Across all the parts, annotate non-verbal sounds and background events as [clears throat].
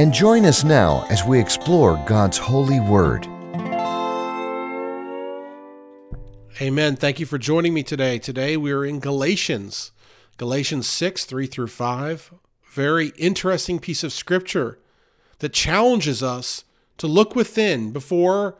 and join us now as we explore God's holy word. Amen. Thank you for joining me today. Today we are in Galatians, Galatians 6, 3 through 5. Very interesting piece of scripture that challenges us to look within before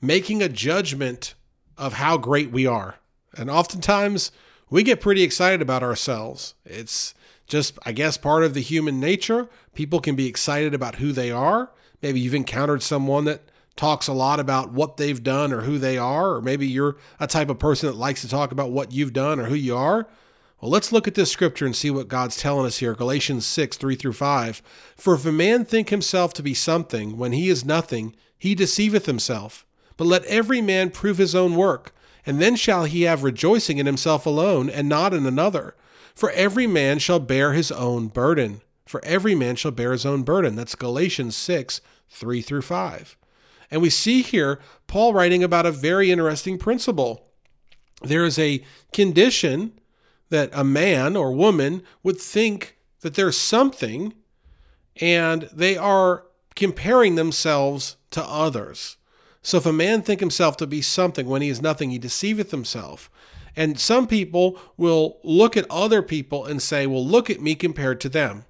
making a judgment of how great we are. And oftentimes we get pretty excited about ourselves. It's just, I guess, part of the human nature. People can be excited about who they are. Maybe you've encountered someone that talks a lot about what they've done or who they are, or maybe you're a type of person that likes to talk about what you've done or who you are. Well, let's look at this scripture and see what God's telling us here. Galatians 6, 3 through 5. For if a man think himself to be something when he is nothing, he deceiveth himself. But let every man prove his own work, and then shall he have rejoicing in himself alone, and not in another. For every man shall bear his own burden. For every man shall bear his own burden. That's Galatians 6, 3 through 5. And we see here Paul writing about a very interesting principle. There is a condition that a man or woman would think that there's something and they are comparing themselves to others. So if a man think himself to be something when he is nothing, he deceiveth himself. And some people will look at other people and say, well, look at me compared to them.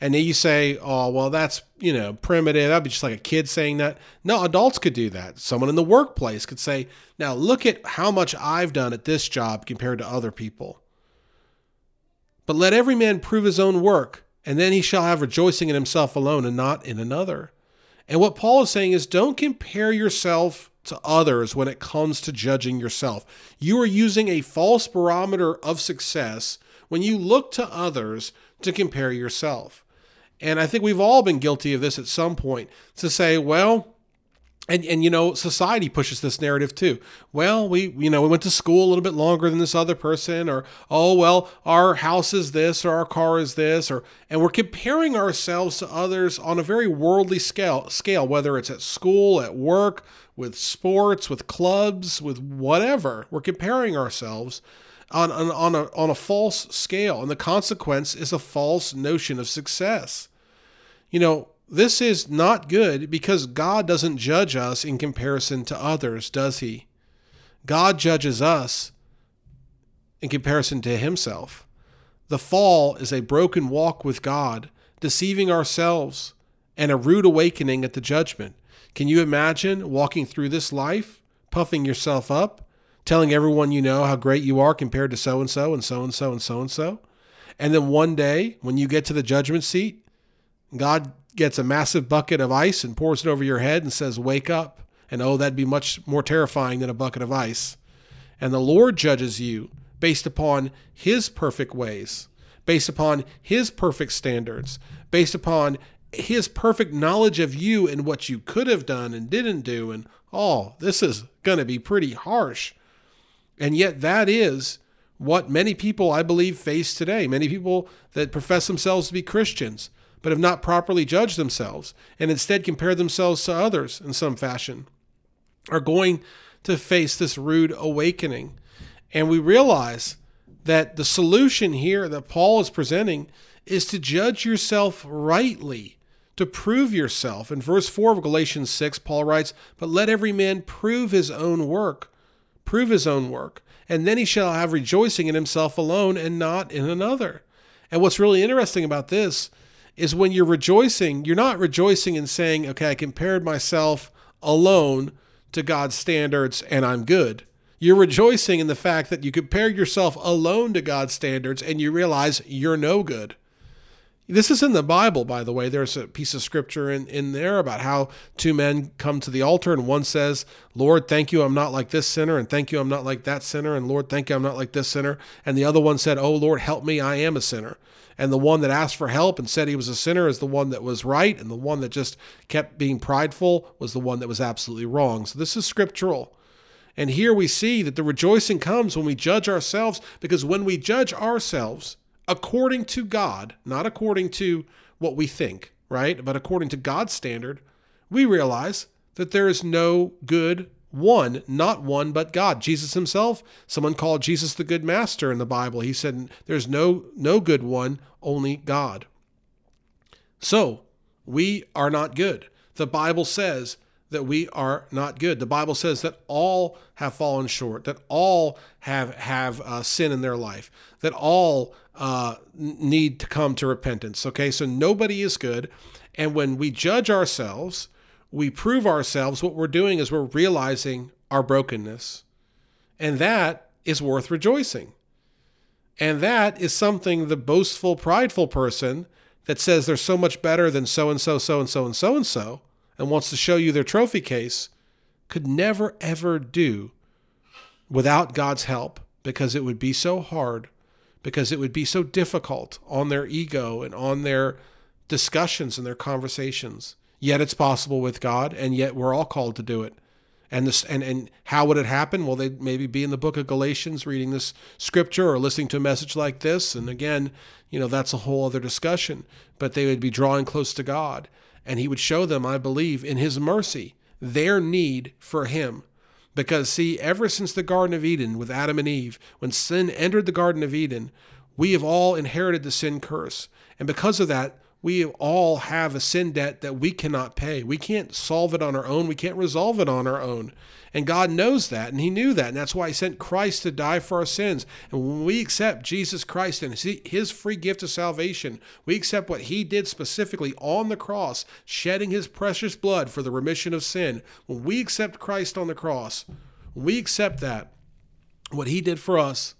And then you say, oh, well, that's, you know, primitive. That'd be just like a kid saying that. No, adults could do that. Someone in the workplace could say, now look at how much I've done at this job compared to other people. But let every man prove his own work, and then he shall have rejoicing in himself alone and not in another. And what Paul is saying is don't compare yourself to others when it comes to judging yourself. You are using a false barometer of success when you look to others to compare yourself. And I think we've all been guilty of this at some point to say, well, and and you know society pushes this narrative too well we you know we went to school a little bit longer than this other person or oh well our house is this or our car is this or and we're comparing ourselves to others on a very worldly scale scale whether it's at school at work with sports, with clubs, with whatever. We're comparing ourselves on, on, on, a, on a false scale. And the consequence is a false notion of success. You know, this is not good because God doesn't judge us in comparison to others, does He? God judges us in comparison to Himself. The fall is a broken walk with God, deceiving ourselves, and a rude awakening at the judgment. Can you imagine walking through this life, puffing yourself up, telling everyone you know how great you are compared to so and so and so and so and so and so? And then one day, when you get to the judgment seat, God gets a massive bucket of ice and pours it over your head and says, Wake up. And oh, that'd be much more terrifying than a bucket of ice. And the Lord judges you based upon His perfect ways, based upon His perfect standards, based upon his perfect knowledge of you and what you could have done and didn't do. And oh, this is going to be pretty harsh. And yet, that is what many people, I believe, face today. Many people that profess themselves to be Christians, but have not properly judged themselves and instead compare themselves to others in some fashion, are going to face this rude awakening. And we realize that the solution here that Paul is presenting is to judge yourself rightly to prove yourself. In verse 4 of Galatians 6, Paul writes, But let every man prove his own work, prove his own work, and then he shall have rejoicing in himself alone and not in another. And what's really interesting about this is when you're rejoicing, you're not rejoicing in saying, Okay, I compared myself alone to God's standards and I'm good. You're rejoicing in the fact that you compare yourself alone to God's standards and you realize you're no good. This is in the Bible, by the way. There's a piece of scripture in, in there about how two men come to the altar, and one says, Lord, thank you, I'm not like this sinner, and thank you, I'm not like that sinner, and Lord, thank you, I'm not like this sinner. And the other one said, Oh, Lord, help me, I am a sinner. And the one that asked for help and said he was a sinner is the one that was right, and the one that just kept being prideful was the one that was absolutely wrong. So this is scriptural. And here we see that the rejoicing comes when we judge ourselves, because when we judge ourselves according to God, not according to what we think, right? But according to God's standard, we realize that there is no good one, not one, but God. Jesus himself, someone called Jesus the good master in the Bible. He said, There's no, no good one, only God. So, we are not good. The Bible says that we are not good. The Bible says that all have fallen short, that all have have uh, sin in their life, that all uh, need to come to repentance. Okay, so nobody is good, and when we judge ourselves, we prove ourselves. What we're doing is we're realizing our brokenness, and that is worth rejoicing. And that is something the boastful, prideful person that says they're so much better than so and so, so and so, and so and so and wants to show you their trophy case could never, ever do without God's help because it would be so hard, because it would be so difficult on their ego and on their discussions and their conversations. Yet it's possible with God, and yet we're all called to do it. And this and, and how would it happen? Well, they'd maybe be in the book of Galatians reading this scripture or listening to a message like this. And again, you know, that's a whole other discussion. But they would be drawing close to God and he would show them, I believe, in his mercy, their need for him. Because, see, ever since the Garden of Eden with Adam and Eve, when sin entered the Garden of Eden, we have all inherited the sin curse. And because of that, we all have a sin debt that we cannot pay. We can't solve it on our own. We can't resolve it on our own. And God knows that, and He knew that. And that's why He sent Christ to die for our sins. And when we accept Jesus Christ and His free gift of salvation, we accept what He did specifically on the cross, shedding His precious blood for the remission of sin. When we accept Christ on the cross, we accept that, what He did for us,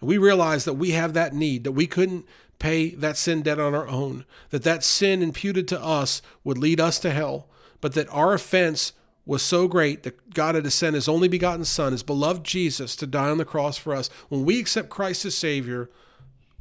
and we realize that we have that need, that we couldn't pay that sin debt on our own, that that sin imputed to us would lead us to hell, but that our offense was so great that God had to send his only begotten Son, his beloved Jesus, to die on the cross for us. When we accept Christ as Savior,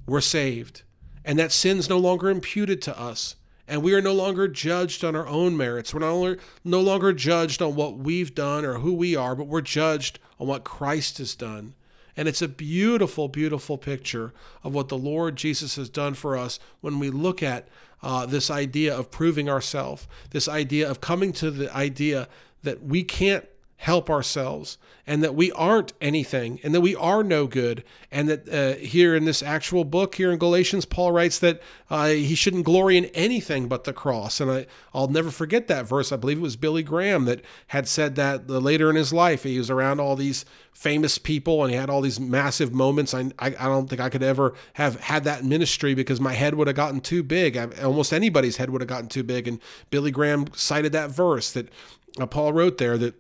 we're saved. And that sin's no longer imputed to us. And we are no longer judged on our own merits. We're no longer, no longer judged on what we've done or who we are, but we're judged on what Christ has done. And it's a beautiful, beautiful picture of what the Lord Jesus has done for us when we look at uh, this idea of proving ourselves, this idea of coming to the idea that we can't help ourselves and that we aren't anything and that we are no good and that uh, here in this actual book here in galatians paul writes that uh, he shouldn't glory in anything but the cross. And I, i'll never forget that verse. I believe it was billy graham that had said that later in his life. He was around all these famous people and he had all these massive moments. I, I, I don't think i could ever have had that ministry because my head would have gotten too big. I, almost anybody's head would have gotten too big. And billy graham cited that verse that uh, Paul wrote there that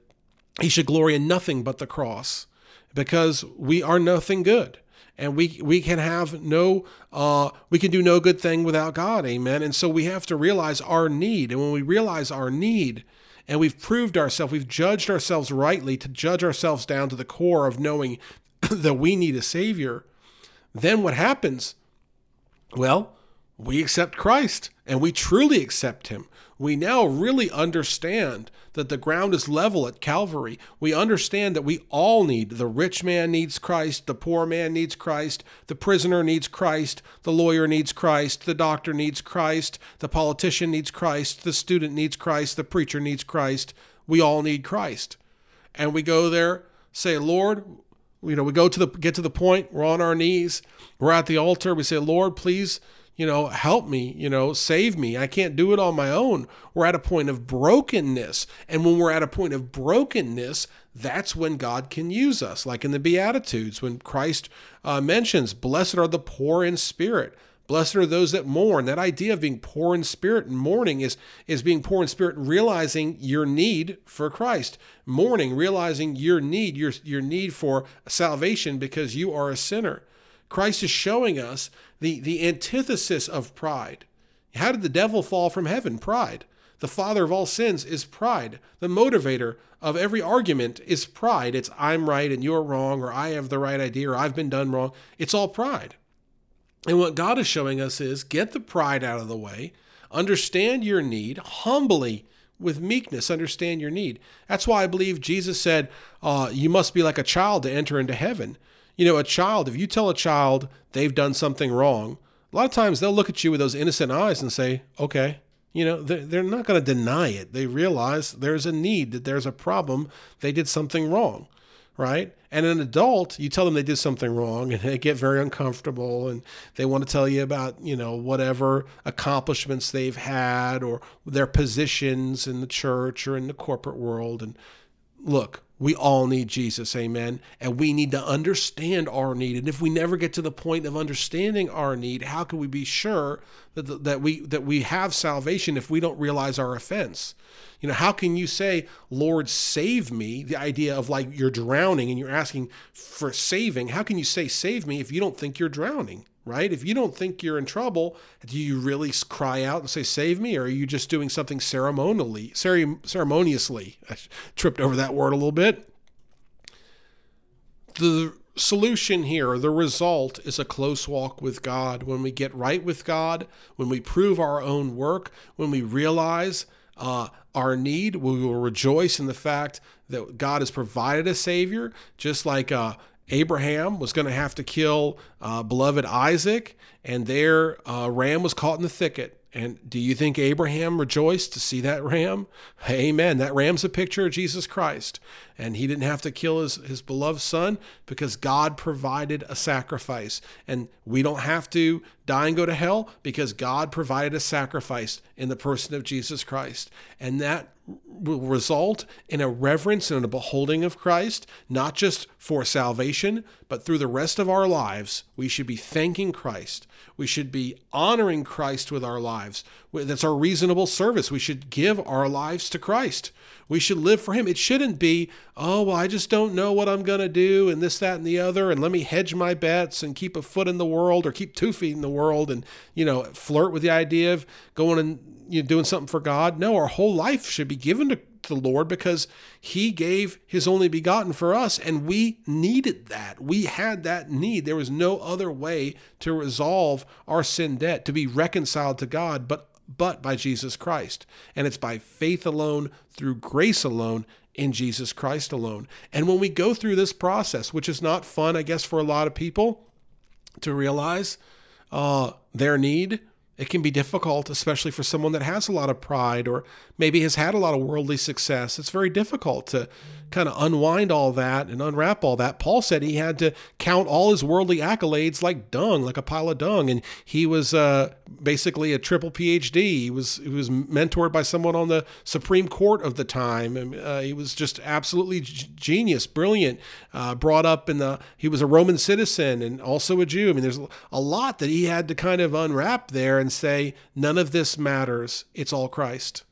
he should glory in nothing but the cross because we are nothing good. And we we can have no uh, we can do no good thing without God. Amen. And so we have to realize our need. And when we realize our need and we've proved ourselves we've judged ourselves rightly to judge ourselves down to the core of knowing [clears throat] that we need a savior then what happens? Well we accept Christ and we truly accept him we now really understand that the ground is level at Calvary. We understand that we all need the rich man needs Christ, the poor man needs Christ, the prisoner needs Christ, the lawyer needs Christ, the doctor needs Christ, the politician needs Christ, the student needs Christ, the preacher needs Christ. We all need Christ. And we go there, say, Lord, you know, we go to the get to the point, we're on our knees, we're at the altar, we say, Lord, please you know, help me, you know, save me. I can't do it on my own. We're at a point of brokenness. And when we're at a point of brokenness, that's when God can use us. Like in the Beatitudes, when Christ uh, mentions, Blessed are the poor in spirit. Blessed are those that mourn. That idea of being poor in spirit and mourning is, is being poor in spirit, realizing your need for Christ. Mourning, realizing your need, your, your need for salvation because you are a sinner. Christ is showing us the, the antithesis of pride. How did the devil fall from heaven? Pride. The father of all sins is pride. The motivator of every argument is pride. It's I'm right and you're wrong, or I have the right idea, or I've been done wrong. It's all pride. And what God is showing us is get the pride out of the way, understand your need, humbly, with meekness, understand your need. That's why I believe Jesus said, uh, You must be like a child to enter into heaven. You know, a child, if you tell a child they've done something wrong, a lot of times they'll look at you with those innocent eyes and say, Okay. You know, they're, not going to deny it. They realize there's a need, that there's a problem, they did something wrong right? And an adult, you tell them they did something wrong and they get very uncomfortable and they want to tell you about, you know, whatever accomplishments they've had or their positions in the church or in the corporate world. And look, we all need Jesus, amen. And we need to understand our need. And if we never get to the point of understanding our need, how can we be sure that, that we that we have salvation if we don't realize our offense? You know, how can you say, Lord, save me? The idea of like you're drowning and you're asking for saving. How can you say save me if you don't think you're drowning? Right? If you don't think you're in trouble, do you really cry out and say, Save me? Or are you just doing something ceremonially, ceremoniously? [laughs] I tripped over that word a little bit. The solution here, the result is a close walk with God. When we get right with God, when we prove our own work, when we realize uh, our need, we will rejoice in the fact that God has provided a Savior, just like uh, Abraham was going to have to kill uh, beloved Isaac, and their uh, ram was caught in the thicket. And do you think Abraham rejoiced to see that ram? [laughs] Amen. That ram's a picture of Jesus Christ. And he didn't have to kill his, his beloved son because God provided a sacrifice. And we don't have to die and go to hell because God provided a sacrifice in the person of Jesus Christ. And that will result in a reverence and a beholding of Christ, not just for salvation, but through the rest of our lives. We should be thanking Christ. We should be honoring Christ with our lives. That's our reasonable service. We should give our lives to Christ. We should live for Him. It shouldn't be, oh, well, I just don't know what I'm going to do, and this, that, and the other, and let me hedge my bets and keep a foot in the world or keep two feet in the world and, you know, flirt with the idea of going and you know, doing something for God. No, our whole life should be given to the Lord because He gave His only begotten for us, and we needed that. We had that need. There was no other way to resolve our sin debt, to be reconciled to God, but but by Jesus Christ. And it's by faith alone, through grace alone, in Jesus Christ alone. And when we go through this process, which is not fun, I guess, for a lot of people to realize uh, their need it can be difficult, especially for someone that has a lot of pride or maybe has had a lot of worldly success. It's very difficult to kind of unwind all that and unwrap all that. Paul said he had to count all his worldly accolades like dung, like a pile of dung, and he was uh, basically a triple PhD. He was he was mentored by someone on the Supreme Court of the time. And, uh, he was just absolutely g- genius, brilliant. Uh, brought up in the he was a Roman citizen and also a Jew. I mean, there's a lot that he had to kind of unwrap there and say none of this matters. It's all Christ.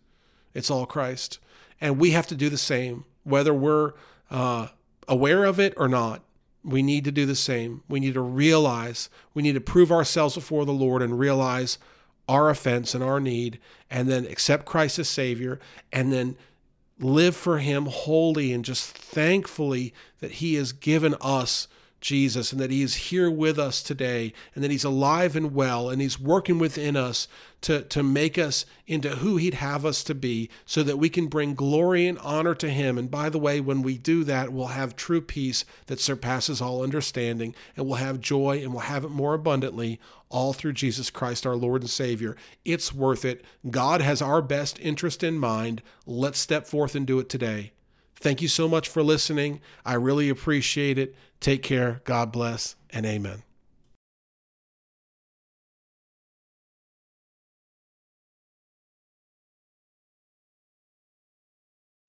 It's all Christ, and we have to do the same whether we're uh, aware of it or not. We need to do the same. We need to realize, we need to prove ourselves before the Lord and realize our offense and our need, and then accept Christ as Savior, and then live for Him wholly and just thankfully that He has given us Jesus and that He is here with us today and that He's alive and well and He's working within us to, to make us into who He'd have us to be so that we can bring glory and honor to Him. And by the way, when we do that, we'll have true peace that surpasses all understanding and we'll have joy and we'll have it more abundantly all through Jesus Christ, our Lord and Savior. It's worth it. God has our best interest in mind. Let's step forth and do it today. Thank you so much for listening. I really appreciate it. Take care. God bless and amen.